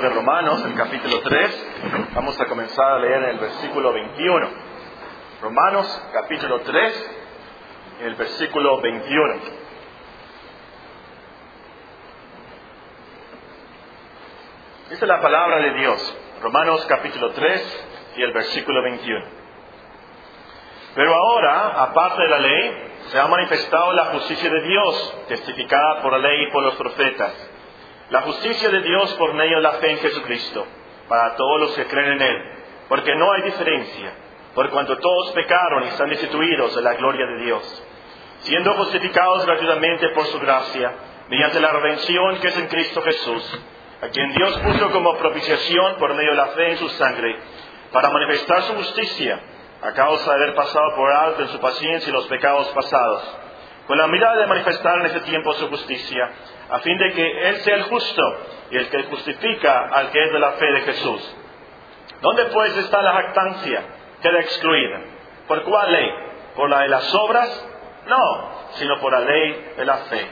de Romanos, el capítulo 3. Vamos a comenzar a leer en el versículo 21. Romanos, capítulo 3, el versículo 21. Esta es la palabra de Dios. Romanos capítulo 3 y el versículo 21. Pero ahora, aparte de la ley, se ha manifestado la justicia de Dios, testificada por la ley y por los profetas la justicia de Dios por medio de la fe en Jesucristo, para todos los que creen en Él, porque no hay diferencia, por cuanto todos pecaron y están destituidos de la gloria de Dios, siendo justificados gratuitamente por su gracia, mediante la redención que es en Cristo Jesús, a quien Dios puso como propiciación por medio de la fe en su sangre, para manifestar su justicia, a causa de haber pasado por alto en su paciencia los pecados pasados, con la mirada de manifestar en ese tiempo su justicia, a fin de que Él sea el justo y el que justifica al que es de la fe de Jesús. ¿Dónde pues está la jactancia? Queda excluida. ¿Por cuál ley? ¿Por la de las obras? No, sino por la ley de la fe.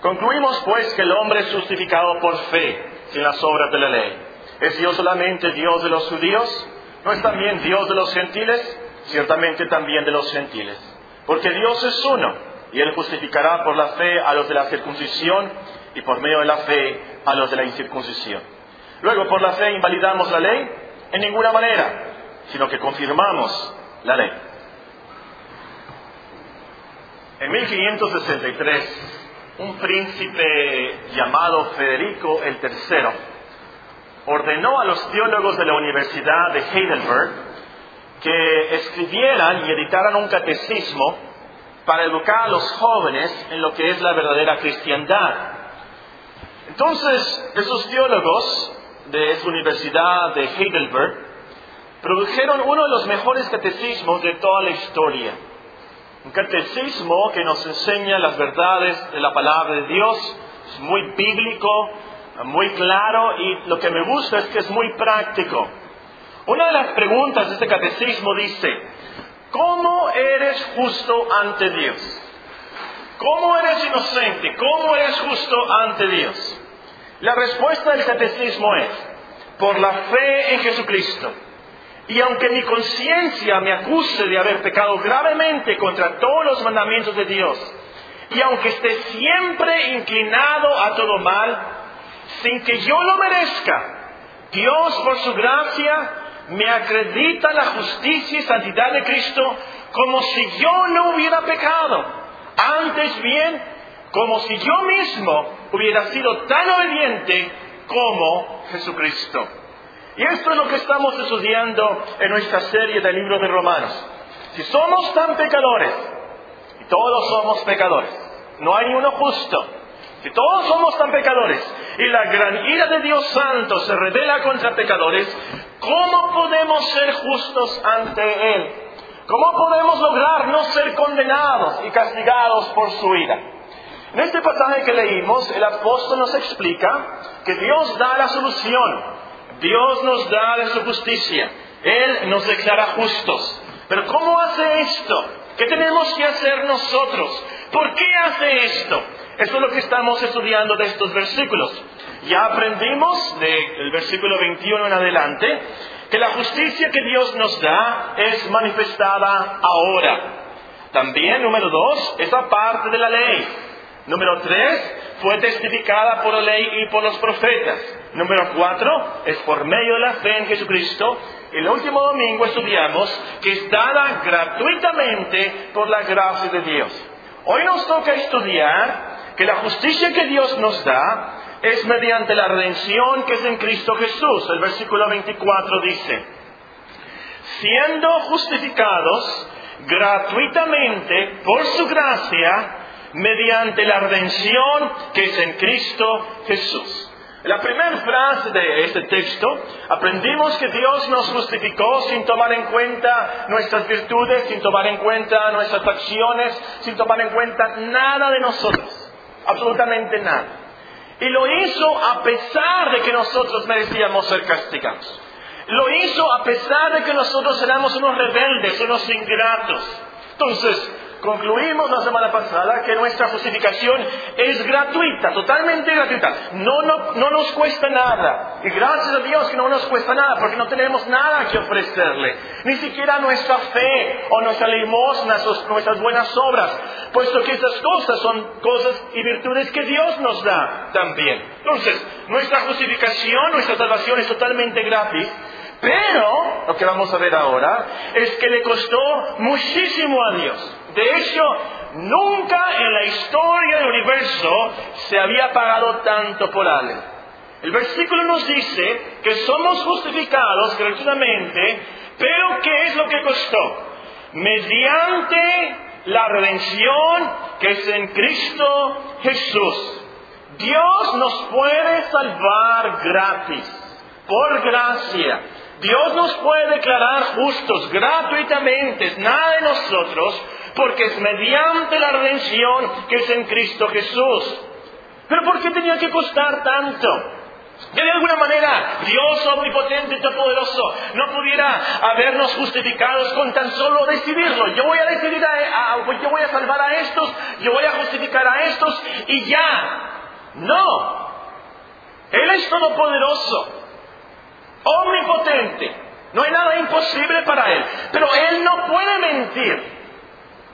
Concluimos pues que el hombre es justificado por fe, sin las obras de la ley. ¿Es Dios solamente Dios de los judíos? ¿No es también Dios de los gentiles? Ciertamente también de los gentiles. Porque Dios es uno, y Él justificará por la fe a los de la circuncisión y por medio de la fe a los de la incircuncisión. Luego, por la fe invalidamos la ley en ninguna manera, sino que confirmamos la ley. En 1563, un príncipe llamado Federico el III ordenó a los teólogos de la Universidad de Heidelberg que escribieran y editaran un catecismo para educar a los jóvenes en lo que es la verdadera cristiandad. Entonces, esos teólogos de esa universidad de Heidelberg produjeron uno de los mejores catecismos de toda la historia. Un catecismo que nos enseña las verdades de la palabra de Dios, es muy bíblico, muy claro y lo que me gusta es que es muy práctico. Una de las preguntas de este catecismo dice, ¿cómo eres justo ante Dios? ¿Cómo eres inocente? ¿Cómo eres justo ante Dios? La respuesta del catecismo es, por la fe en Jesucristo. Y aunque mi conciencia me acuse de haber pecado gravemente contra todos los mandamientos de Dios, y aunque esté siempre inclinado a todo mal, sin que yo lo merezca, Dios por su gracia me acredita la justicia y santidad de Cristo como si yo no hubiera pecado. Antes bien, como si yo mismo hubiera sido tan obediente como Jesucristo. Y esto es lo que estamos estudiando en nuestra serie del libro de Romanos. Si somos tan pecadores, y todos somos pecadores, no hay ni uno justo, si todos somos tan pecadores y la gran ira de Dios Santo se revela contra pecadores, ¿cómo podemos ser justos ante Él? ¿Cómo podemos lograr no ser condenados y castigados por su ira? En este pasaje que leímos, el apóstol nos explica que Dios da la solución, Dios nos da de su justicia, Él nos declara justos. Pero ¿cómo hace esto? ¿Qué tenemos que hacer nosotros? ¿Por qué hace esto? Esto es lo que estamos estudiando de estos versículos. Ya aprendimos del versículo 21 en adelante que la justicia que Dios nos da es manifestada ahora. También, número dos, es parte de la ley. Número tres, fue testificada por la ley y por los profetas. Número cuatro, es por medio de la fe en Jesucristo. El último domingo estudiamos que es dada gratuitamente por la gracia de Dios. Hoy nos toca estudiar que la justicia que Dios nos da es mediante la redención que es en Cristo Jesús. El versículo 24 dice, siendo justificados gratuitamente por su gracia, mediante la redención que es en Cristo Jesús. La primera frase de este texto, aprendimos que Dios nos justificó sin tomar en cuenta nuestras virtudes, sin tomar en cuenta nuestras acciones, sin tomar en cuenta nada de nosotros, absolutamente nada. Y lo hizo a pesar de que nosotros merecíamos ser castigados. Lo hizo a pesar de que nosotros éramos unos rebeldes, unos ingratos. Entonces, concluimos la semana pasada que nuestra justificación es gratuita, totalmente gratuita. No, no, no nos cuesta nada. Y gracias a Dios que no nos cuesta nada, porque no tenemos nada que ofrecerle. Ni siquiera nuestra fe o nuestra limosna, nuestras buenas obras. Puesto que estas cosas son cosas y virtudes que Dios nos da también. Entonces, nuestra justificación, nuestra salvación es totalmente gratis. Pero lo que vamos a ver ahora es que le costó muchísimo a Dios. De hecho, nunca en la historia del universo se había pagado tanto por él. El versículo nos dice que somos justificados gratuitamente, pero ¿qué es lo que costó? Mediante la redención que es en Cristo Jesús. Dios nos puede salvar gratis, por gracia. Dios nos puede declarar justos gratuitamente, nada de nosotros, porque es mediante la redención que es en Cristo Jesús. Pero ¿por qué tenía que costar tanto? Que de alguna manera Dios omnipotente y poderoso no pudiera habernos justificados con tan solo decidirlo. Yo voy a decidir, a, yo voy a salvar a estos, yo voy a justificar a estos y ya. No. Él es todopoderoso omnipotente. No hay nada imposible para Él. Pero Él no puede mentir.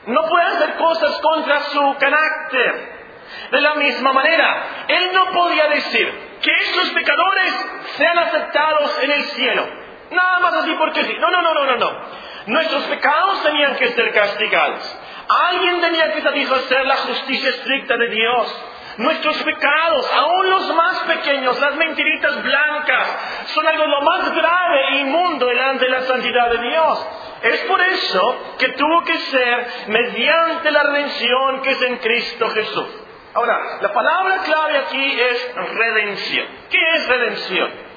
No puede hacer cosas contra su carácter. De la misma manera, Él no podía decir que estos pecadores sean aceptados en el cielo. Nada más así porque sí. No, no, no, no, no, no. Nuestros pecados tenían que ser castigados. Alguien tenía que satisfacer la justicia estricta de Dios. Nuestros pecados, aún los más pequeños, las mentiritas blancas, son algo lo más grave e inmundo delante de la santidad de Dios. Es por eso que tuvo que ser mediante la redención que es en Cristo Jesús. Ahora, la palabra clave aquí es redención. ¿Qué es redención?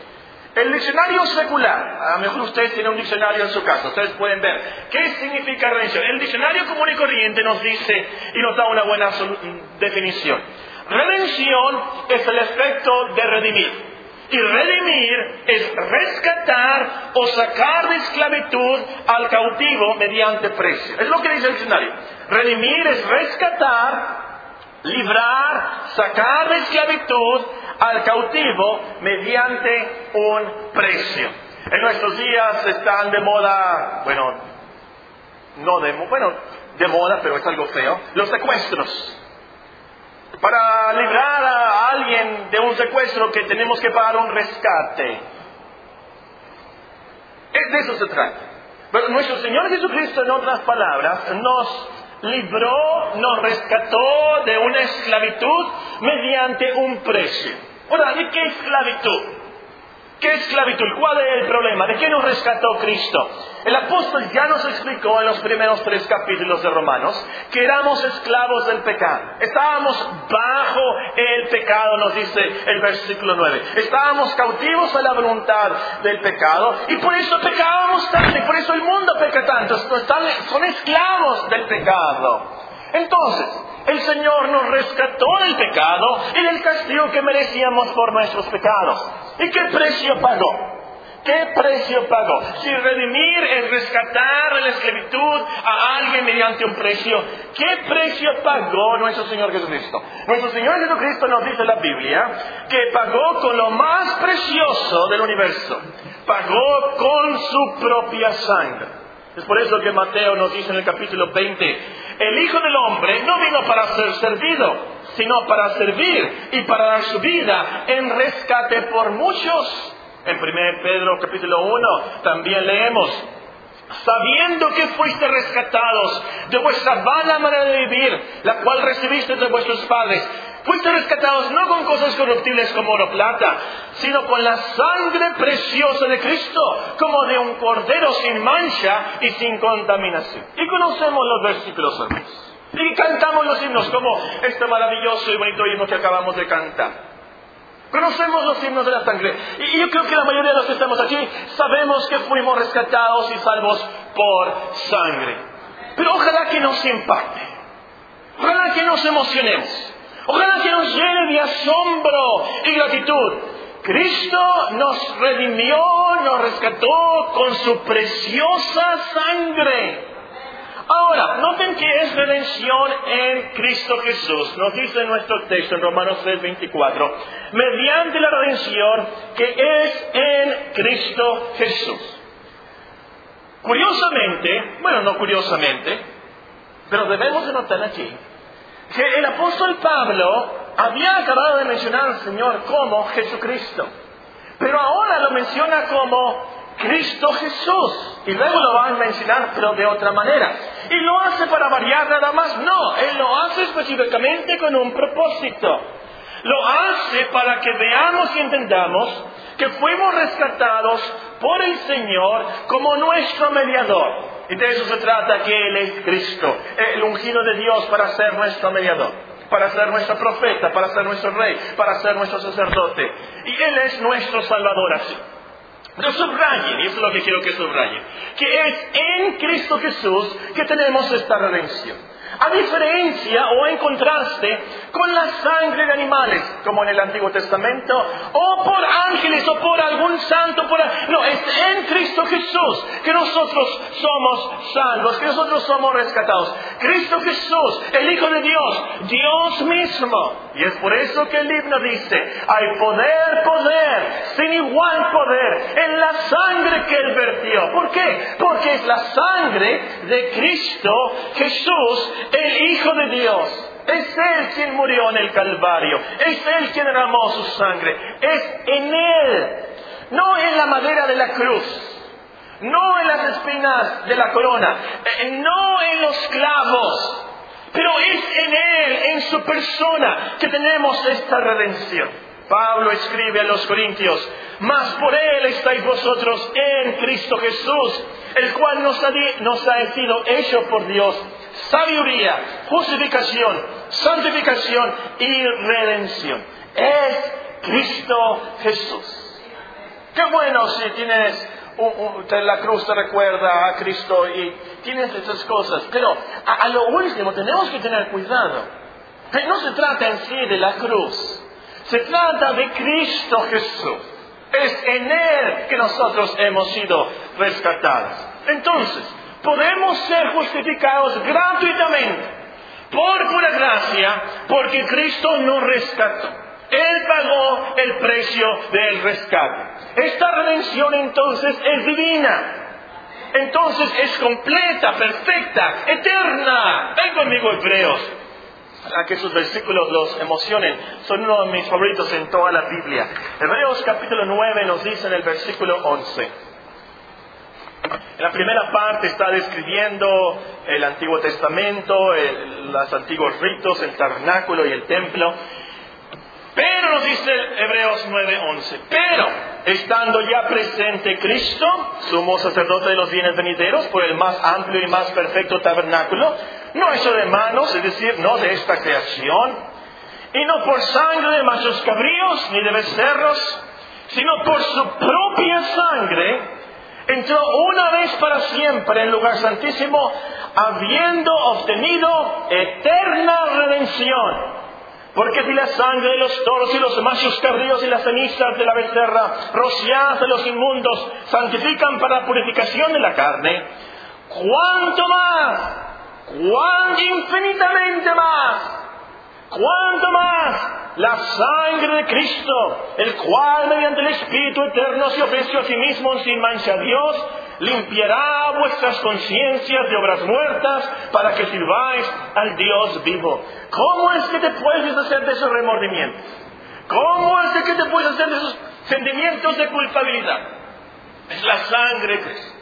El diccionario secular, a lo mejor ustedes tienen un diccionario en su casa, ustedes pueden ver qué significa redención. El diccionario común y corriente nos dice y nos da una buena definición. Redención es el efecto de redimir. Y redimir es rescatar o sacar de esclavitud al cautivo mediante precio. Es lo que dice el diccionario. Redimir es rescatar, librar, sacar de esclavitud al cautivo mediante un precio. En nuestros días están de moda, bueno, no de, bueno, de moda, pero es algo feo, los secuestros para librar a alguien de un secuestro que tenemos que pagar un rescate. De eso se trata. Pero nuestro Señor Jesucristo, en otras palabras, nos libró, nos rescató de una esclavitud mediante un precio. Ahora, ¿de qué esclavitud? ¿Qué esclavitud? ¿Cuál es el problema? ¿De qué nos rescató Cristo? El apóstol ya nos explicó en los primeros tres capítulos de Romanos que éramos esclavos del pecado. Estábamos bajo el pecado, nos dice el versículo 9. Estábamos cautivos a la voluntad del pecado y por eso pecábamos tanto y por eso el mundo peca tanto. Son esclavos del pecado. Entonces, el Señor nos rescató del pecado y del castigo que merecíamos por nuestros pecados. ¿Y qué precio pagó? ¿Qué precio pagó? Si redimir es rescatar la esclavitud a alguien mediante un precio, ¿qué precio pagó nuestro Señor Jesucristo? Nuestro Señor Jesucristo nos dice en la Biblia que pagó con lo más precioso del universo. Pagó con su propia sangre. Es por eso que Mateo nos dice en el capítulo 20, el Hijo del Hombre no vino para ser servido, sino para servir y para dar su vida en rescate por muchos. En 1 Pedro capítulo 1 también leemos, sabiendo que fuiste rescatados de vuestra vana manera de vivir, la cual recibiste de vuestros padres, fuiste rescatados no con cosas corruptibles como oro plata, sino con la sangre preciosa de Cristo, como de un cordero sin mancha y sin contaminación. Y conocemos los versículos hermanos. Y cantamos los himnos como este maravilloso y bonito himno que acabamos de cantar. Conocemos los himnos de la sangre. Y yo creo que la mayoría de los que estamos aquí sabemos que fuimos rescatados y salvos por sangre. Pero ojalá que nos impacte. Ojalá que nos emocionemos. Ojalá que nos llene de asombro y gratitud. Cristo nos redimió, nos rescató con su preciosa sangre. Ahora, noten que es redención en Cristo Jesús. Nos dice nuestro texto en Romanos 3, 24. Mediante la redención que es en Cristo Jesús. Curiosamente, bueno, no curiosamente, pero debemos de notar aquí que el apóstol Pablo había acabado de mencionar al Señor como Jesucristo, pero ahora lo menciona como Cristo Jesús. Y luego lo va a mencionar, pero de otra manera. Y lo hace para variar nada más. No, Él lo hace específicamente con un propósito. Lo hace para que veamos y entendamos que fuimos rescatados por el Señor como nuestro mediador. Y de eso se trata que Él es Cristo, el ungido de Dios para ser nuestro mediador, para ser nuestro profeta, para ser nuestro rey, para ser nuestro sacerdote. Y Él es nuestro Salvador así. Pero subrayen, y eso es lo que quiero que subrayen, que es en Cristo Jesús que tenemos esta redención. A diferencia o en contraste con la sangre de animales, como en el Antiguo Testamento, o por ángeles o por algún santo. Por... No, es en Cristo Jesús que nosotros somos salvos, que nosotros somos rescatados. Cristo Jesús, el Hijo de Dios, Dios mismo. Y es por eso que el himno dice, hay poder, poder, sin igual poder, en la sangre que Él vertió. ¿Por qué? Porque es la sangre de Cristo Jesús el Hijo de Dios. Es Él quien murió en el Calvario. Es Él quien derramó su sangre. Es en Él. No en la madera de la cruz. No en las espinas de la corona. Eh, no en los clavos. Pero es en Él, en su persona, que tenemos esta redención. Pablo escribe a los Corintios, mas por Él estáis vosotros en Cristo Jesús, el cual nos ha, nos ha sido hecho por Dios sabiduría, justificación, santificación y redención. Es Cristo Jesús. Qué bueno si tienes la cruz te recuerda a Cristo y tienes estas cosas, pero a lo último tenemos que tener cuidado. No se trata en sí de la cruz, se trata de Cristo Jesús. Es en Él que nosotros hemos sido rescatados. Entonces, podemos ser justificados gratuitamente por pura gracia porque Cristo nos rescató. Él pagó el precio del rescate. Esta redención entonces es divina. Entonces es completa, perfecta, eterna. Ven conmigo, Hebreos. A que sus versículos los emocionen. Son uno de mis favoritos en toda la Biblia. Hebreos capítulo 9 nos dice en el versículo 11. En la primera parte está describiendo el Antiguo Testamento, los antiguos ritos, el tabernáculo y el templo. Pero nos dice Hebreos 9:11, pero estando ya presente Cristo, sumo sacerdote de los bienes venideros, por el más amplio y más perfecto tabernáculo, no hecho de manos, es decir, no de esta creación, y no por sangre de machos cabríos ni de becerros, sino por su propia sangre, entró una vez para siempre en lugar santísimo, habiendo obtenido eterna redención. Porque si la sangre de los toros y los machos cabríos y las cenizas de la becerra, rociadas de los inmundos, santifican para la purificación de la carne, ¿cuánto más? ¿Cuán infinitamente más? ¿Cuánto más? La sangre de Cristo, el cual mediante el Espíritu Eterno se ofreció a sí mismo sin mancha a Dios, limpiará vuestras conciencias de obras muertas para que sirváis al Dios vivo. ¿Cómo es que te puedes hacer de esos remordimientos? ¿Cómo es que te puedes hacer de esos sentimientos de culpabilidad? Es la sangre de Cristo.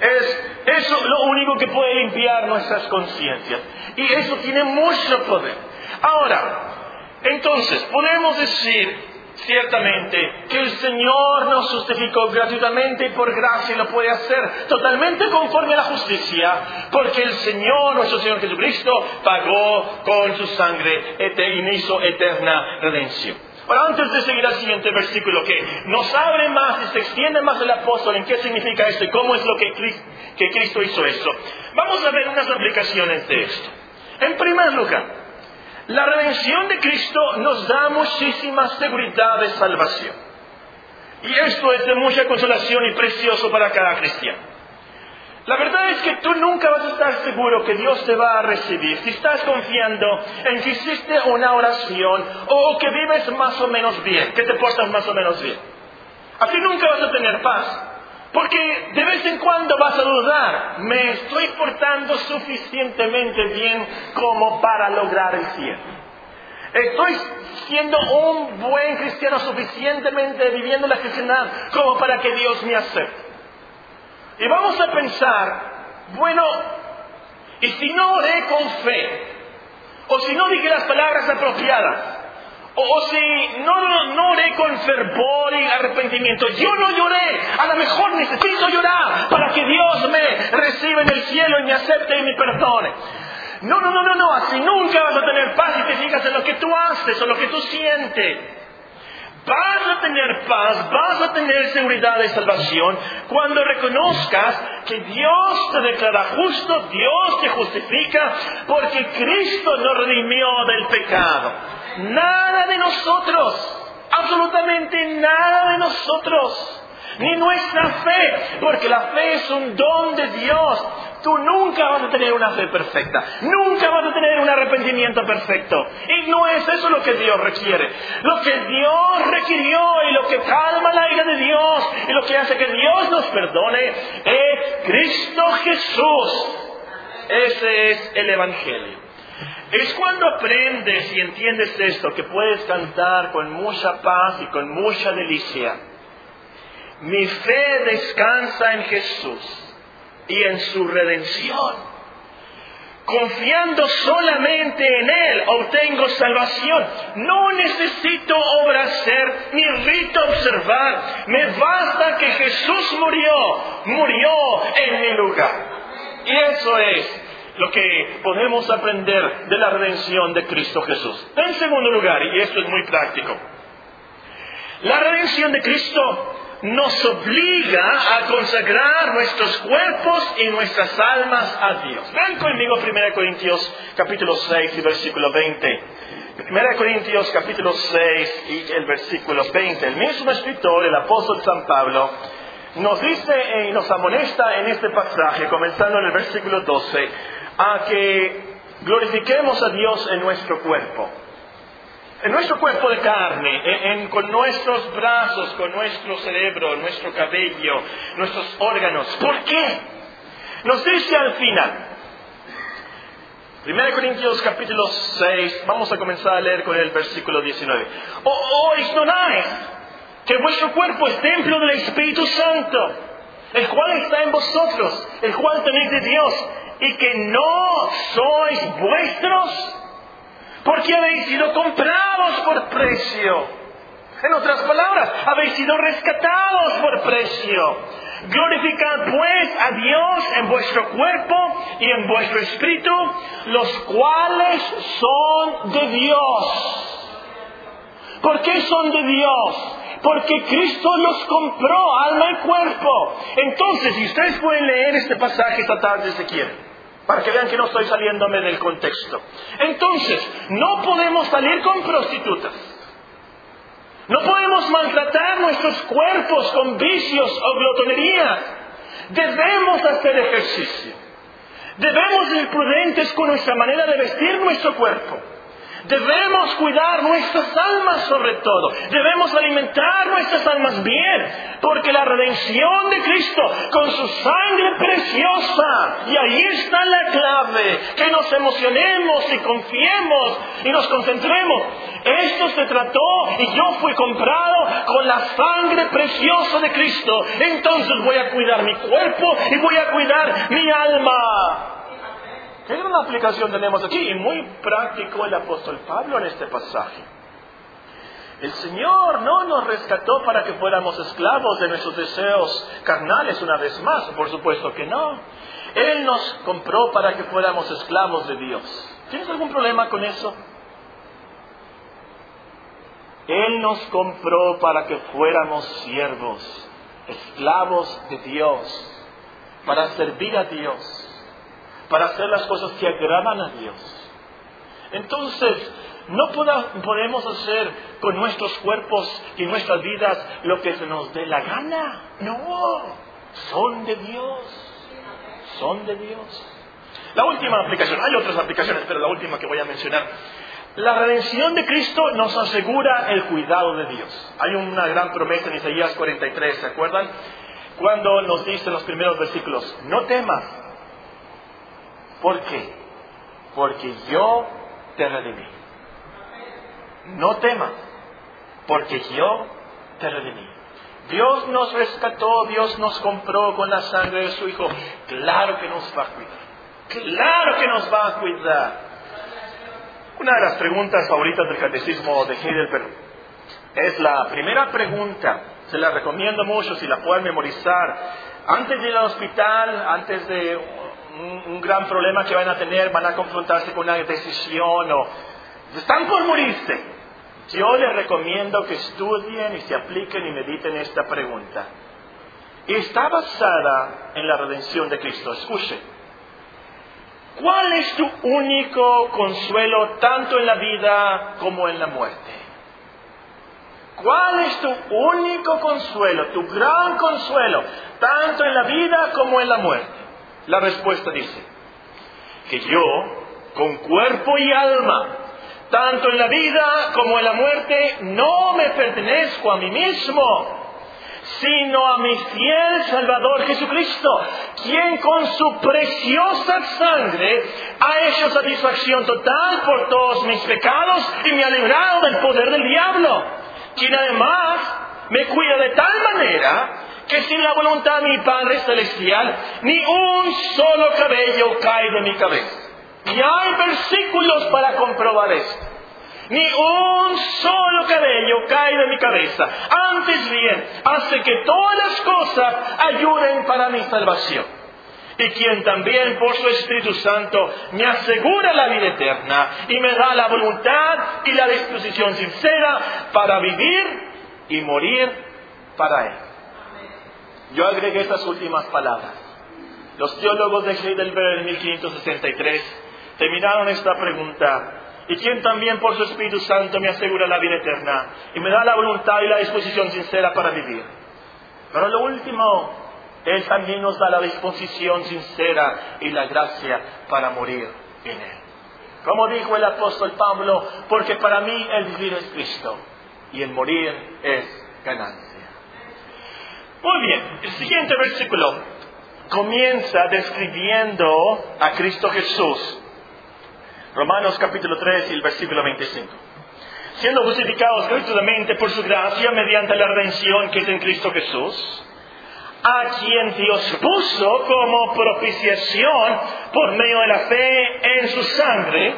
Es eso lo único que puede limpiar nuestras conciencias. Y eso tiene mucho poder. Ahora, entonces, podemos decir ciertamente que el Señor nos justificó gratuitamente y por gracia lo puede hacer totalmente conforme a la justicia, porque el Señor, nuestro Señor Jesucristo, pagó con su sangre y hizo eterna redención. Ahora, antes de seguir al siguiente versículo, que nos abre más y se extiende más el apóstol en qué significa esto y cómo es lo que Cristo, hizo esto, vamos a ver unas aplicaciones de esto. En primer lugar, la redención de Cristo nos da muchísima seguridad de salvación. Y esto es de mucha consolación y precioso para cada cristiano. La verdad es que tú nunca vas a estar seguro que Dios te va a recibir si estás confiando en que hiciste una oración o que vives más o menos bien, que te portas más o menos bien. Así nunca vas a tener paz. Porque de vez en cuando vas a dudar, ¿me estoy portando suficientemente bien como para lograr el cielo? ¿Estoy siendo un buen cristiano suficientemente viviendo la cristiandad como para que Dios me acepte? Y vamos a pensar, bueno, ¿y si no oré con fe? ¿O si no dije las palabras apropiadas? O, si no, no, oré con fervor y arrepentimiento, yo no lloré, a lo mejor necesito llorar para que Dios me reciba en el cielo y me acepte y me perdone. No, no, no, no, no, así nunca vas a tener paz y te fijas en lo que tú haces o lo que tú sientes. Vas a tener paz, vas a tener seguridad de salvación cuando reconozcas que Dios te declara justo, Dios te justifica, porque Cristo nos redimió del pecado. Nada de nosotros, absolutamente nada de nosotros, ni nuestra fe, porque la fe es un don de Dios. Tú nunca vas a tener una fe perfecta, nunca vas a tener un arrepentimiento perfecto. Y no es eso lo que Dios requiere. Lo que Dios requirió y lo que calma la ira de Dios y lo que hace que Dios nos perdone es Cristo Jesús. Ese es el Evangelio. Es cuando aprendes y entiendes esto que puedes cantar con mucha paz y con mucha delicia. Mi fe descansa en Jesús y en su redención. Confiando solamente en Él obtengo salvación. No necesito obra hacer ni rito observar. Me basta que Jesús murió, murió en mi lugar. Y eso es lo que podemos aprender de la redención de Cristo Jesús. En segundo lugar, y esto es muy práctico, la redención de Cristo nos obliga a consagrar nuestros cuerpos y nuestras almas a Dios. Vean conmigo 1 Corintios capítulo 6 y versículo 20. 1 Corintios capítulo 6 y el versículo 20. El mismo escritor, el apóstol San Pablo, nos dice y nos amonesta en este pasaje, comenzando en el versículo 12, a que glorifiquemos a Dios en nuestro cuerpo. En nuestro cuerpo de carne, con nuestros brazos, con nuestro cerebro, nuestro cabello, nuestros órganos. ¿Por qué? Nos dice al final, 1 Corintios capítulo 6, vamos a comenzar a leer con el versículo 19. O, o ignoráis que vuestro cuerpo es templo del Espíritu Santo, el cual está en vosotros, el cual tenéis de Dios, y que no sois vuestros, porque habéis sido comprados por precio. En otras palabras, habéis sido rescatados por precio. Glorificad pues a Dios en vuestro cuerpo y en vuestro espíritu, los cuales son de Dios. ¿Por qué son de Dios? Porque Cristo los compró, alma y cuerpo. Entonces, si ustedes pueden leer este pasaje esta tarde si quieren, para que vean que no estoy saliéndome del contexto. Entonces, no podemos salir con prostitutas. No podemos maltratar nuestros cuerpos con vicios o glotonería. Debemos hacer ejercicio. Debemos ser prudentes con nuestra manera de vestir nuestro cuerpo. Debemos cuidar nuestras almas sobre todo. Debemos alimentar nuestras almas bien, porque la redención de Cristo con su sangre preciosa, y ahí está la clave, que nos emocionemos y confiemos y nos concentremos. Esto se trató y yo fui comprado con la sangre preciosa de Cristo. Entonces voy a cuidar mi cuerpo y voy a cuidar mi alma. Qué gran aplicación tenemos aquí y muy práctico el apóstol Pablo en este pasaje. El Señor no nos rescató para que fuéramos esclavos de nuestros deseos carnales una vez más, por supuesto que no. Él nos compró para que fuéramos esclavos de Dios. ¿Tienes algún problema con eso? Él nos compró para que fuéramos siervos, esclavos de Dios, para servir a Dios para hacer las cosas que agradan a Dios. Entonces, no podemos hacer con nuestros cuerpos y nuestras vidas lo que se nos dé la gana. No, son de Dios. son de Dios. La última aplicación, hay otras aplicaciones, pero la última que voy a mencionar. La redención de Cristo nos asegura el cuidado de Dios. Hay una gran promesa en Isaías 43, ¿se acuerdan? Cuando nos dice en los primeros versículos, no temas. ¿Por qué? Porque yo te redimí. No temas, porque yo te redimí. Dios nos rescató, Dios nos compró con la sangre de su Hijo. Claro que nos va a cuidar. Claro que nos va a cuidar. Una de las preguntas favoritas del catecismo de Heidelberg es la primera pregunta. Se la recomiendo mucho si la pueden memorizar. Antes de ir al hospital, antes de un, gran problema que van a tener, van a confrontarse con una decisión o están por morirse. Yo les recomiendo que estudien y se apliquen y mediten esta pregunta. Está basada en la redención de Cristo. Escuche. ¿Cuál es tu único consuelo tanto en la vida como en la muerte? ¿Cuál es tu único consuelo, tu gran consuelo, tanto en la vida como en la muerte? La respuesta dice, que yo, con cuerpo y alma, tanto en la vida como en la muerte, no me pertenezco a mí mismo, sino a mi fiel Salvador Jesucristo, quien con su preciosa sangre ha hecho satisfacción total por todos mis pecados y me ha librado del poder del diablo, quien además me cuida de tal manera que sin la voluntad de mi Padre Celestial, ni un solo cabello cae de mi cabeza. Y hay versículos para comprobar esto. Ni un solo cabello cae de mi cabeza. Antes bien, hace que todas las cosas ayuden para mi salvación. Y quien también por su Espíritu Santo me asegura la vida eterna y me da la voluntad y la disposición sincera para vivir y morir para Él. Yo agregué estas últimas palabras. Los teólogos de Heidelberg en 1563 terminaron esta pregunta y quien también por su Espíritu Santo me asegura la vida eterna y me da la voluntad y la disposición sincera para vivir. Pero lo último, Él también nos da la disposición sincera y la gracia para morir en Él. Como dijo el apóstol Pablo, porque para mí el vivir es Cristo y el morir es ganancia. Muy bien, el siguiente versículo comienza describiendo a Cristo Jesús Romanos capítulo 3 y el versículo 25. Siendo justificados gratuitamente por su gracia mediante la redención que es en Cristo Jesús, a quien Dios puso como propiciación por medio de la fe en su sangre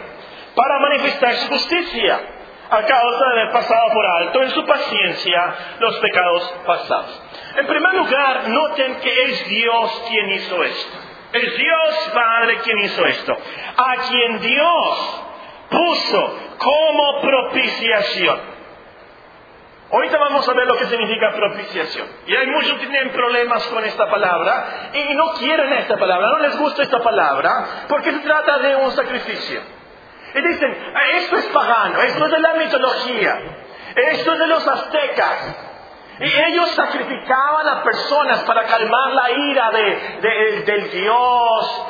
para manifestar su justicia, a causa de haber pasado por alto en su paciencia los pecados pasados. En primer lugar, noten que es Dios quien hizo esto. Es Dios Padre quien hizo esto. A quien Dios puso como propiciación. Ahorita vamos a ver lo que significa propiciación. Y hay muchos que tienen problemas con esta palabra y no quieren esta palabra, no les gusta esta palabra porque se trata de un sacrificio. Y dicen, esto es pagano, esto es de la mitología, esto es de los aztecas, y ellos sacrificaban a personas para calmar la ira del Dios,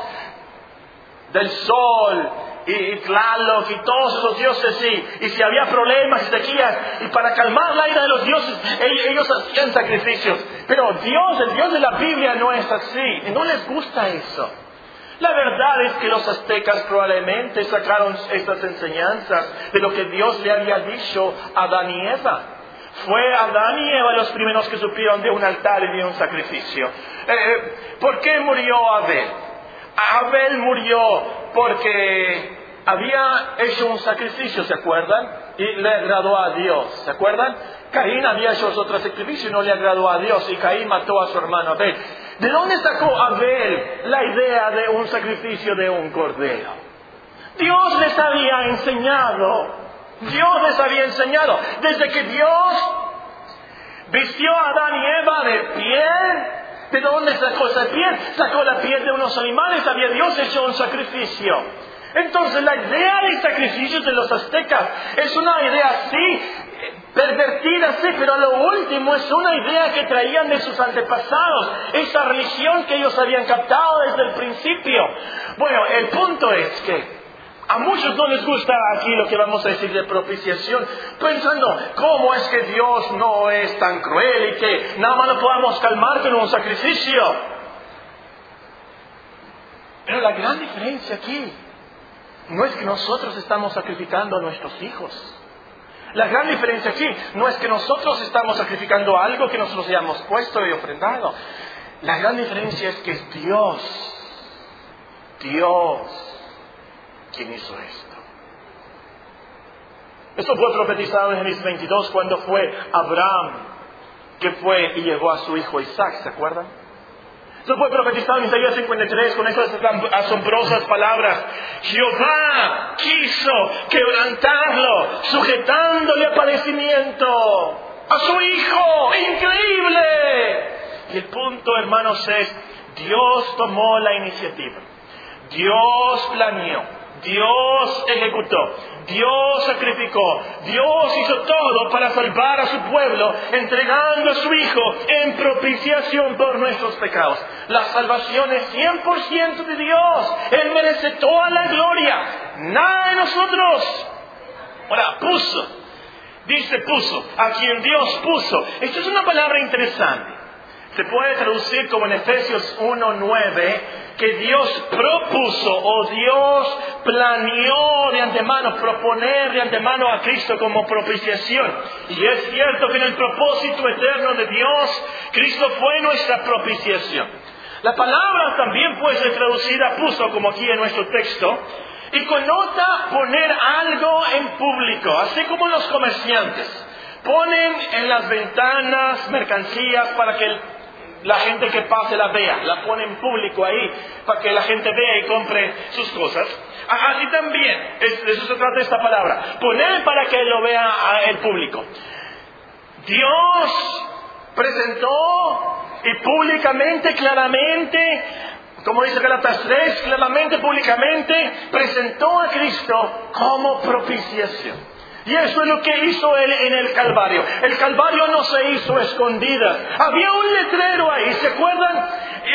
del sol, y, Tlaloc y todos esos dioses, y, y si había problemas y sequías, y para calmar la ira de los dioses, ellos, hacían sacrificios. Pero Dios, el Dios de la Biblia no es así, y no les gusta eso. La verdad es que los aztecas probablemente sacaron estas enseñanzas de lo que Dios le había dicho a Adán. Fue Adán y Eva los primeros que supieron de un altar y de un sacrificio. Eh, eh, ¿Por qué murió Abel? Abel murió porque había hecho un sacrificio, ¿se acuerdan? Y le agradó a Dios, ¿se acuerdan? Caín había hecho otro sacrificio y no le agradó a Dios y Caín mató a su hermano Abel. ¿De dónde sacó Abel la idea de un sacrificio de un cordero? Dios les había enseñado Dios les había enseñado. Desde que Dios vistió a Adán y Eva de piel, ¿de dónde sacó esa piel? Sacó la piel de unos animales, había Dios hecho un sacrificio. Entonces la idea de sacrificios de los aztecas es una idea así pervertida, sí, pero lo último es una idea que traían de sus antepasados, esa religión que ellos habían captado desde el principio. Bueno, el punto es que a muchos no les gusta aquí lo que vamos a decir de propiciación, pensando cómo es que Dios no es tan cruel y que nada más lo podamos calmar con un sacrificio. Pero la gran diferencia aquí no es que nosotros estamos sacrificando a nuestros hijos. La gran diferencia aquí no es que nosotros estamos sacrificando algo que nosotros hayamos puesto y ofrendado. La gran diferencia es que es Dios, Dios, quien hizo esto. Esto fue profetizado en Génesis 22 cuando fue Abraham que fue y llevó a su hijo Isaac, ¿se acuerdan? Esto fue profetizado en Isaías 53 con esas asombrosas palabras. Jehová quiso quebrantarlo, sujetándole a padecimiento a su hijo. Increíble. Y el punto, hermanos, es, Dios tomó la iniciativa. Dios planeó. Dios ejecutó, Dios sacrificó, Dios hizo todo para salvar a su pueblo, entregando a su Hijo en propiciación por nuestros pecados. La salvación es 100% de Dios, Él merece toda la gloria, nada de nosotros. Ahora, puso, dice puso, a quien Dios puso. Esto es una palabra interesante. Se puede traducir como en Efesios 1.9, que Dios propuso o Dios planeó de antemano, proponer de antemano a Cristo como propiciación. Y es cierto que en el propósito eterno de Dios, Cristo fue nuestra propiciación. La palabra también puede ser traducida, puso como aquí en nuestro texto, y connota poner algo en público, así como los comerciantes ponen en las ventanas mercancías para que el la gente que pase la vea, la pone en público ahí para que la gente vea y compre sus cosas. Así también, de eso se trata esta palabra, poner para que lo vea el público. Dios presentó y públicamente, claramente, como dice Galatas 3, claramente, públicamente, presentó a Cristo como propiciación. Y eso es lo que hizo él en el Calvario. El Calvario no se hizo escondida. Había un letrero ahí, ¿se acuerdan?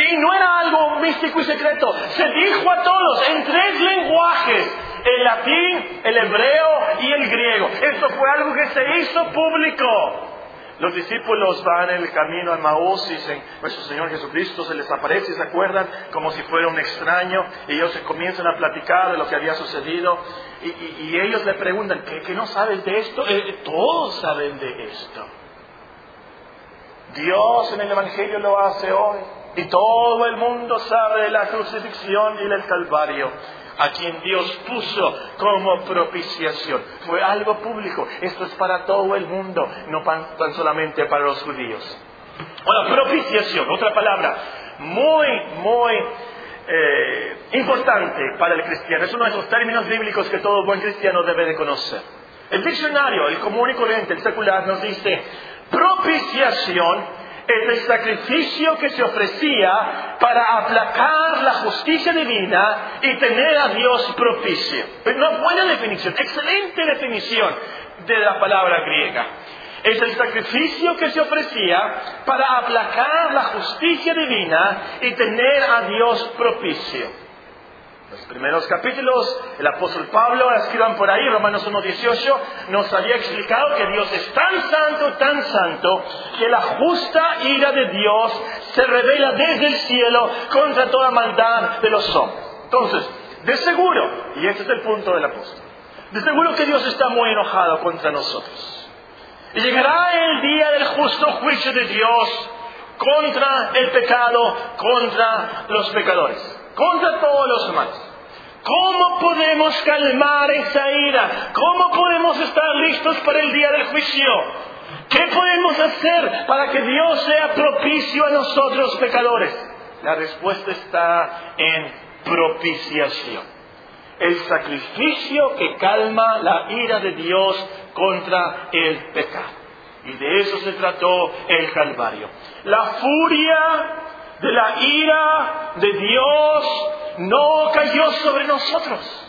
Y no era algo místico y secreto. Se dijo a todos en tres lenguajes. El latín, el hebreo y el griego. Esto fue algo que se hizo público. Los discípulos van en el camino a Maús y nuestro Señor Jesucristo se les aparece, ¿se acuerdan? Como si fuera un extraño. Y ellos se comienzan a platicar de lo que había sucedido. Y, ellos le preguntan, ¿qué, no sabes de esto? Eh, todos saben de esto. Dios en el Evangelio lo hace hoy. Y todo el mundo sabe de la crucifixión y del Calvario a quien Dios puso como propiciación. Fue algo público. Esto es para todo el mundo, no tan solamente para los judíos. Ahora, propiciación, otra palabra muy, muy eh, importante para el cristiano. Es uno de esos términos bíblicos que todo buen cristiano debe de conocer. El diccionario, el común y corriente, el secular, nos dice propiciación es el sacrificio que se ofrecía para aplacar la justicia divina y tener a Dios propicio. Una buena definición, excelente definición de la palabra griega. Es el sacrificio que se ofrecía para aplacar la justicia divina y tener a Dios propicio. Los primeros capítulos, el apóstol Pablo, escriban por ahí, Romanos 1.18, nos había explicado que Dios es tan santo, tan santo, que la justa ira de Dios se revela desde el cielo contra toda maldad de los hombres. Entonces, de seguro, y este es el punto del apóstol, de seguro que Dios está muy enojado contra nosotros. Y llegará el día del justo juicio de Dios contra el pecado, contra los pecadores contra todos los humanos. ¿Cómo podemos calmar esa ira? ¿Cómo podemos estar listos para el día del juicio? ¿Qué podemos hacer para que Dios sea propicio a nosotros pecadores? La respuesta está en propiciación. El sacrificio que calma la ira de Dios contra el pecado. Y de eso se trató el Calvario. La furia de la ira de Dios no cayó sobre nosotros.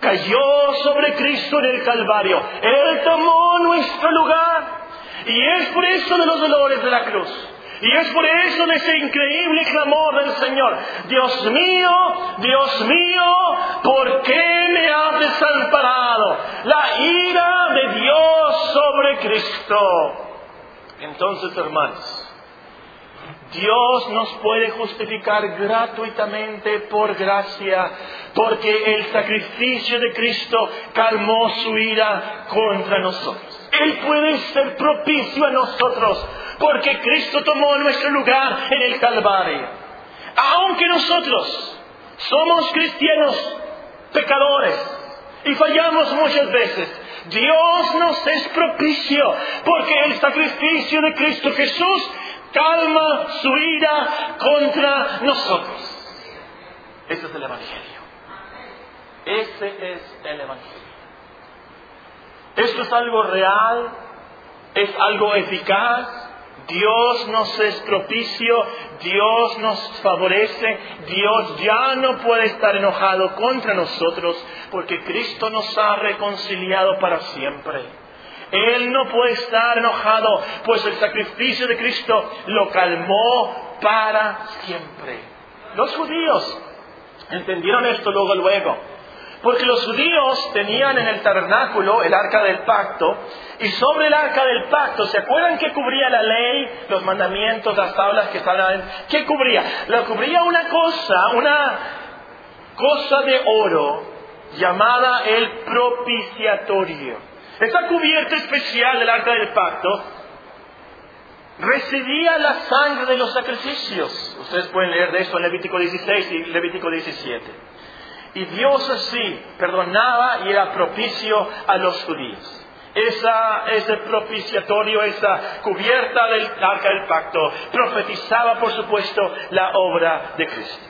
cayó sobre Cristo en el Calvario. Él tomó nuestro lugar. Y es por eso de los dolores de la cruz. Y es por eso de ese increíble clamor del Señor. Dios mío, Dios mío, ¿por qué me has desamparado? La ira de Dios sobre Cristo. Entonces, hermanos, Dios nos puede justificar gratuitamente por gracia, porque el sacrificio de Cristo calmó su ira contra nosotros. Él puede ser propicio a nosotros, porque Cristo tomó nuestro lugar en el Calvario. Aunque nosotros somos cristianos pecadores y fallamos muchas veces, Dios nos es propicio, porque el sacrificio de Cristo Jesús calma su ira contra nosotros. Ese es el Evangelio. Ese es el Evangelio. Esto es algo real, es algo eficaz, Dios nos es propicio, Dios nos favorece, Dios ya no puede estar enojado contra nosotros porque Cristo nos ha reconciliado para siempre. Él no puede estar enojado, pues el sacrificio de Cristo lo calmó para siempre. Los judíos entendieron esto luego, luego. Porque los judíos tenían en el tabernáculo el arca del pacto, y sobre el arca del pacto, ¿se acuerdan que cubría la ley, los mandamientos, las tablas que estaban? ¿Qué cubría? Cubría una cosa, una cosa de oro llamada el propiciatorio. Esa cubierta especial del arca del pacto recibía la sangre de los sacrificios. Ustedes pueden leer de eso en Levítico 16 y Levítico 17. Y Dios así perdonaba y era propicio a los judíos. Esa, ese propiciatorio, esa cubierta del arca del pacto, profetizaba, por supuesto, la obra de Cristo.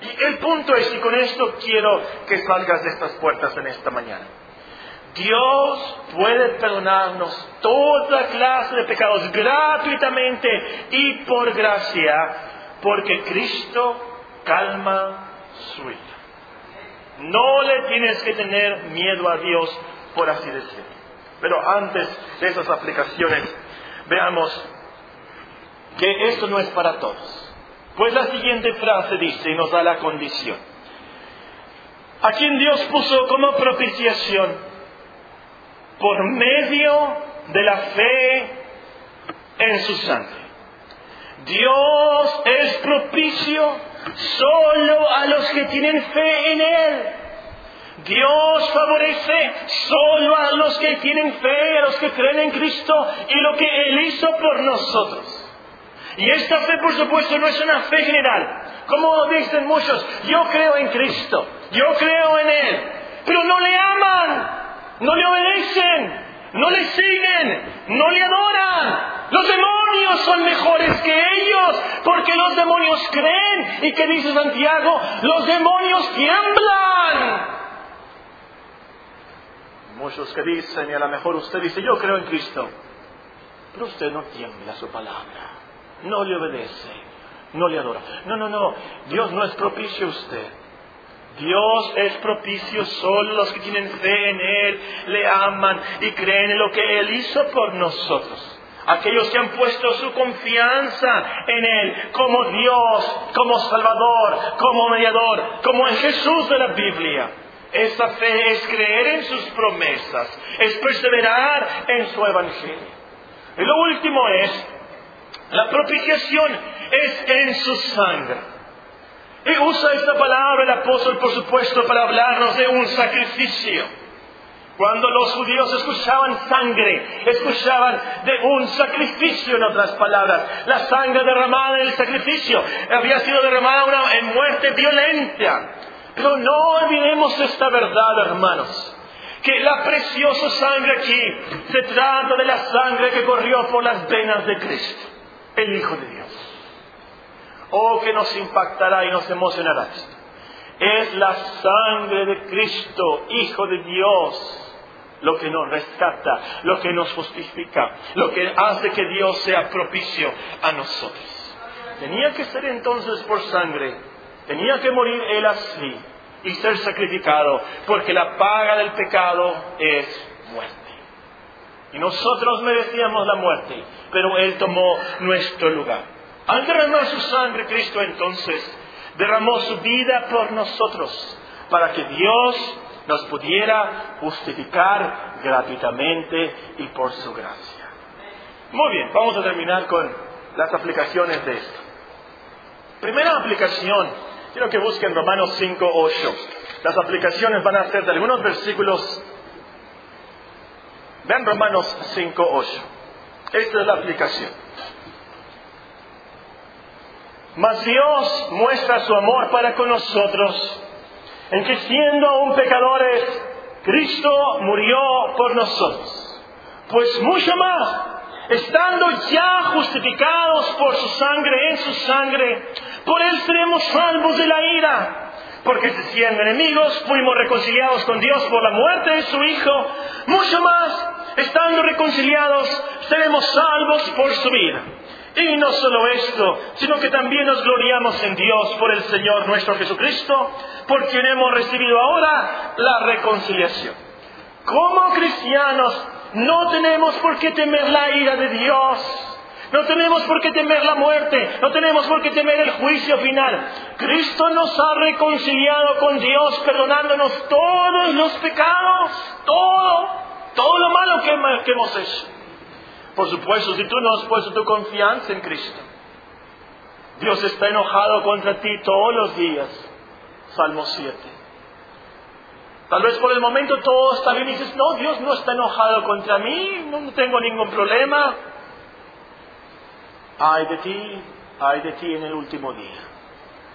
Y el punto es, y con esto quiero que salgas de estas puertas en esta mañana. Dios puede perdonarnos toda clase de pecados gratuitamente y por gracia, porque Cristo calma su ira. No le tienes que tener miedo a Dios, por así decirlo. Pero antes de esas aplicaciones, veamos que esto no es para todos. Pues la siguiente frase dice y nos da la condición. A quien Dios puso como propiciación por medio de la fe en su sangre. Dios es propicio solo a los que tienen fe en Él. Dios favorece solo a los que tienen fe, a los que creen en Cristo y lo que Él hizo por nosotros. Y esta fe, por supuesto, no es una fe general. Como dicen muchos, yo creo en Cristo, yo creo en Él, pero no le aman no le obedecen, no le siguen, no le adoran. Los demonios son mejores que ellos, porque los demonios creen. ¿Y qué dice Santiago? Los demonios tiemblan. Muchos que dicen, y a lo mejor usted dice, yo creo en Cristo, pero usted no tiembla su palabra, no le obedece, no le adora. No, no, no, Dios no es propicio a usted. Dios es propicio solo los que tienen fe en Él, le aman y creen en lo que Él hizo por nosotros. Aquellos que han puesto su confianza en Él como Dios, como Salvador, como mediador, como en Jesús de la Biblia. Esa fe es creer en sus promesas, es perseverar en su Evangelio. Y lo último es, la propiciación es en su sangre. Y usa esta palabra el apóstol, por supuesto, para hablarnos de un sacrificio. Cuando los judíos escuchaban sangre, escuchaban de un sacrificio, en otras palabras. La sangre derramada en el sacrificio había sido derramada en muerte violenta. Pero no olvidemos esta verdad, hermanos. Que la preciosa sangre aquí se trata de la sangre que corrió por las venas de Cristo, el Hijo de Dios. Oh, que nos impactará y nos emocionará. Es la sangre de Cristo, Hijo de Dios, lo que nos rescata, lo que nos justifica, lo que hace que Dios sea propicio a nosotros. Tenía que ser entonces por sangre, tenía que morir Él así, y ser sacrificado, porque la paga del pecado es muerte. Y nosotros merecíamos la muerte, pero Él tomó nuestro lugar. Al derramar su sangre, Cristo entonces derramó su vida por nosotros, para que Dios nos pudiera justificar gratuitamente y por su gracia. Muy bien, vamos a terminar con las aplicaciones de esto. Primera aplicación, quiero que busquen Romanos 5, 8. Las aplicaciones van a ser de algunos versículos. Vean Romanos 5, 8. Esta es la aplicación. Mas Dios muestra su amor para con nosotros en que siendo aún pecadores, Cristo murió por nosotros. Pues mucho más, estando ya justificados por su sangre, en su sangre, por él seremos salvos de la ira. Porque si siendo enemigos fuimos reconciliados con Dios por la muerte de su Hijo, mucho más, estando reconciliados, seremos salvos por su vida. Y no solo esto, sino que también nos gloriamos en Dios por el Señor nuestro Jesucristo, por quien hemos recibido ahora la reconciliación. Como cristianos no tenemos por qué temer la ira de Dios. No tenemos por qué temer la muerte, no tenemos por qué temer el juicio final. Cristo nos ha reconciliado con Dios, perdonándonos todos los pecados, todo, todo lo malo que, que hemos hecho. Por supuesto, si tú no has puesto tu confianza en Cristo, Dios está enojado contra ti todos los días. Salmo 7. Tal vez por el momento todo está bien y dices, no, Dios no está enojado contra mí, no tengo ningún problema. Ay de ti, ay de ti en el último día.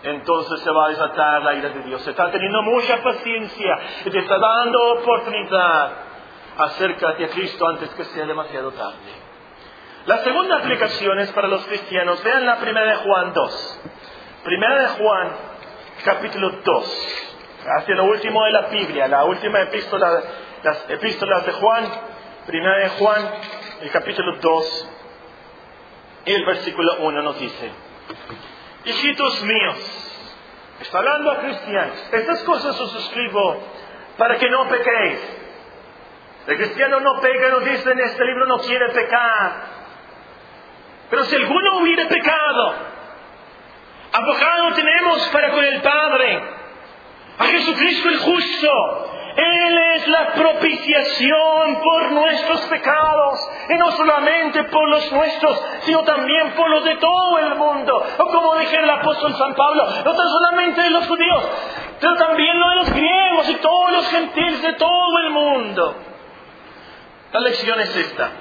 Entonces se va a desatar la ira de Dios. Se está teniendo mucha paciencia y te está dando oportunidad. Acércate a Cristo antes que sea demasiado tarde. La segunda aplicación es para los cristianos. Vean la primera de Juan 2. Primera de Juan, capítulo 2. Hacia lo último de la Biblia, la última epístola, las epístolas de Juan. Primera de Juan, el capítulo 2. Y el versículo 1 nos dice, hijitos míos, está hablando a cristianos, estas cosas os escribo para que no pequéis. El cristiano no peca, nos dice en este libro, no quiere pecar. Pero si alguno hubiera pecado, abogado tenemos para con el Padre, a Jesucristo el justo. Él es la propiciación por nuestros pecados, y no solamente por los nuestros, sino también por los de todo el mundo. O como dije el apóstol San Pablo, no tan solamente de los judíos, pero también lo de los griegos y todos los gentiles de todo el mundo. La lección es esta.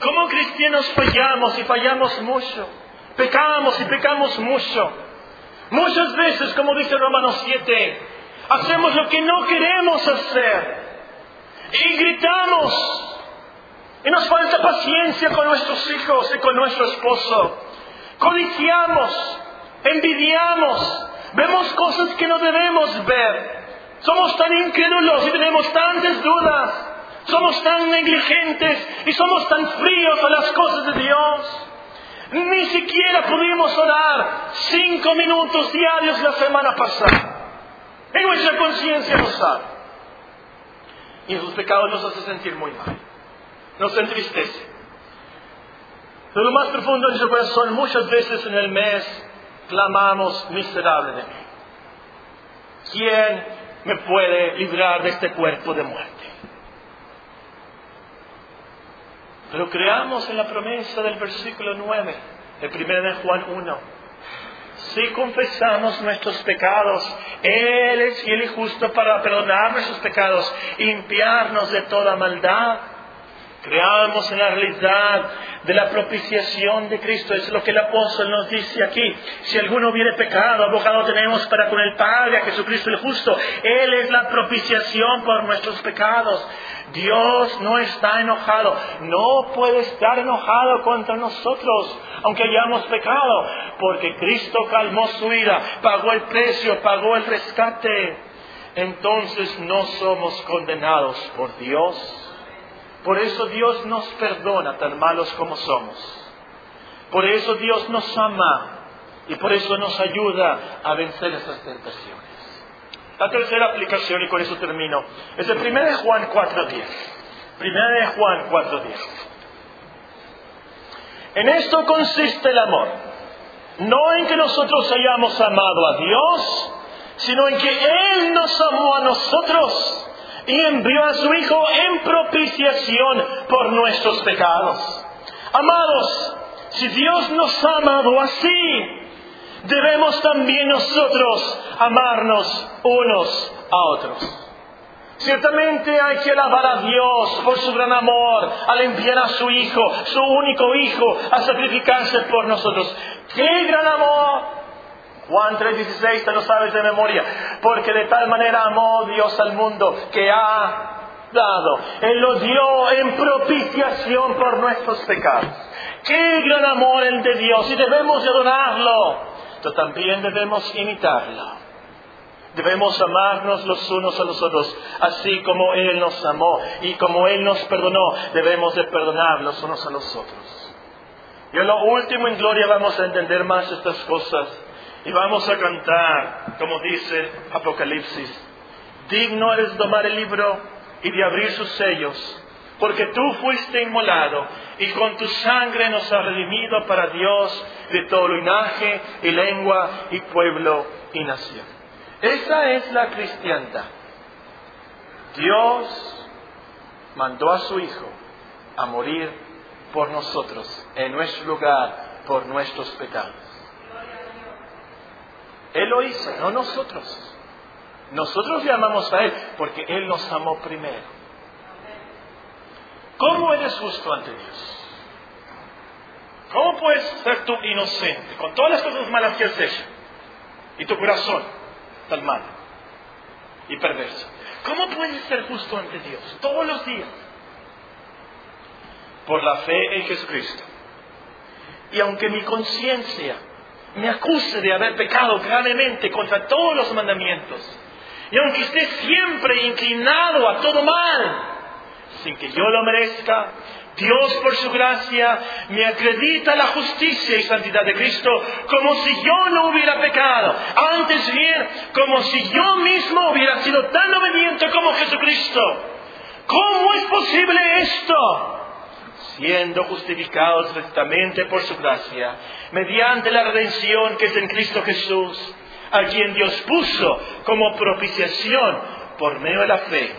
Como cristianos fallamos y fallamos mucho. Pecamos y pecamos mucho. Muchas veces, como dice Romanos 7, hacemos lo que no queremos hacer. Y gritamos. Y nos falta paciencia con nuestros hijos y con nuestro esposo. Codiciamos, envidiamos, vemos cosas que no debemos ver. Somos tan incrédulos y tenemos tantas dudas. Somos tan negligentes y somos tan fríos a las cosas de Dios. Ni siquiera pudimos orar cinco minutos diarios la semana pasada. En nuestra conciencia lo sabe. Y esos pecados nos hace sentir muy mal. Nos entristece. Pero lo más profundo de nuestro corazón, muchas veces en el mes, clamamos miserable de mí. ¿Quién me puede librar de este cuerpo de muerte? Pero creamos en la promesa del versículo 9, el primero de Juan 1. Si confesamos nuestros pecados, Él es fiel y justo para perdonar nuestros pecados limpiarnos de toda maldad. Creamos en la realidad de la propiciación de Cristo. Es lo que el apóstol nos dice aquí. Si alguno hubiere pecado, abogado tenemos para con el Padre, a Jesucristo el justo. Él es la propiciación por nuestros pecados. Dios no está enojado. No puede estar enojado contra nosotros, aunque hayamos pecado, porque Cristo calmó su ira, pagó el precio, pagó el rescate. Entonces no somos condenados por Dios por eso Dios nos perdona tan malos como somos. Por eso Dios nos ama y por eso nos ayuda a vencer esas tentaciones. La tercera aplicación, y con eso termino, es el 1 de Juan 4.10. 1 de Juan 4.10. En esto consiste el amor. No en que nosotros hayamos amado a Dios, sino en que Él nos amó a nosotros y envió a su Hijo en propiciación por nuestros pecados. Amados, si Dios nos ha amado así, debemos también nosotros amarnos unos a otros. Ciertamente hay que alabar a Dios por su gran amor al enviar a su Hijo, su único Hijo, a sacrificarse por nosotros. ¡Qué gran amor! Juan 3:16 te lo sabes de memoria, porque de tal manera amó Dios al mundo que ha dado. Él lo dio en propiciación por nuestros pecados. ¡Qué gran amor el de Dios! Y debemos adorarlo, pero también debemos imitarlo. Debemos amarnos los unos a los otros, así como Él nos amó y como Él nos perdonó, debemos de perdonar los unos a los otros. Y en lo último en gloria vamos a entender más estas cosas y vamos a cantar, como dice Apocalipsis, digno eres tomar el libro y de abrir sus sellos, porque tú fuiste inmolado y con tu sangre nos has redimido para Dios de todo linaje y lengua y pueblo y nación. Esa es la cristiandad. Dios mandó a su Hijo a morir por nosotros, en nuestro lugar, por nuestros pecados. Él lo hizo, no nosotros. Nosotros le amamos a Él porque Él nos amó primero. ¿Cómo eres justo ante Dios? ¿Cómo puedes ser tú inocente con todas las cosas malas que has hecho y tu corazón tan malo y perverso? ¿Cómo puedes ser justo ante Dios todos los días? Por la fe en Jesucristo. Y aunque mi conciencia me acuse de haber pecado gravemente contra todos los mandamientos, y aunque esté siempre inclinado a todo mal, sin que yo lo merezca, Dios por su gracia me acredita la justicia y santidad de Cristo como si yo no hubiera pecado. Antes bien, como si yo mismo hubiera sido tan obediente como Jesucristo. ¿Cómo es posible esto? Siendo justificados rectamente por su gracia, mediante la redención que es en Cristo Jesús, a quien Dios puso como propiciación por medio de la fe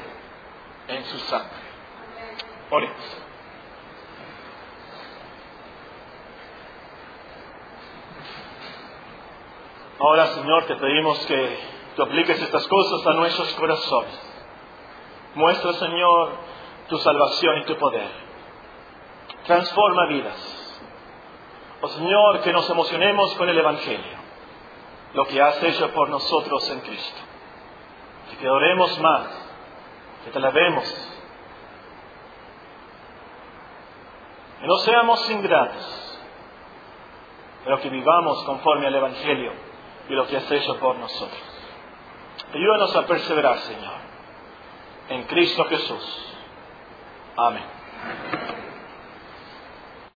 en su sangre. Oremos. Ahora, Señor, te pedimos que tú apliques estas cosas a nuestros corazones. Muestra, Señor, tu salvación y tu poder transforma vidas. Oh Señor, que nos emocionemos con el Evangelio, lo que has hecho por nosotros en Cristo. Que te adoremos más, que te alabemos. Que no seamos ingratos, pero que vivamos conforme al Evangelio y lo que has hecho por nosotros. Ayúdanos a perseverar, Señor, en Cristo Jesús. Amén.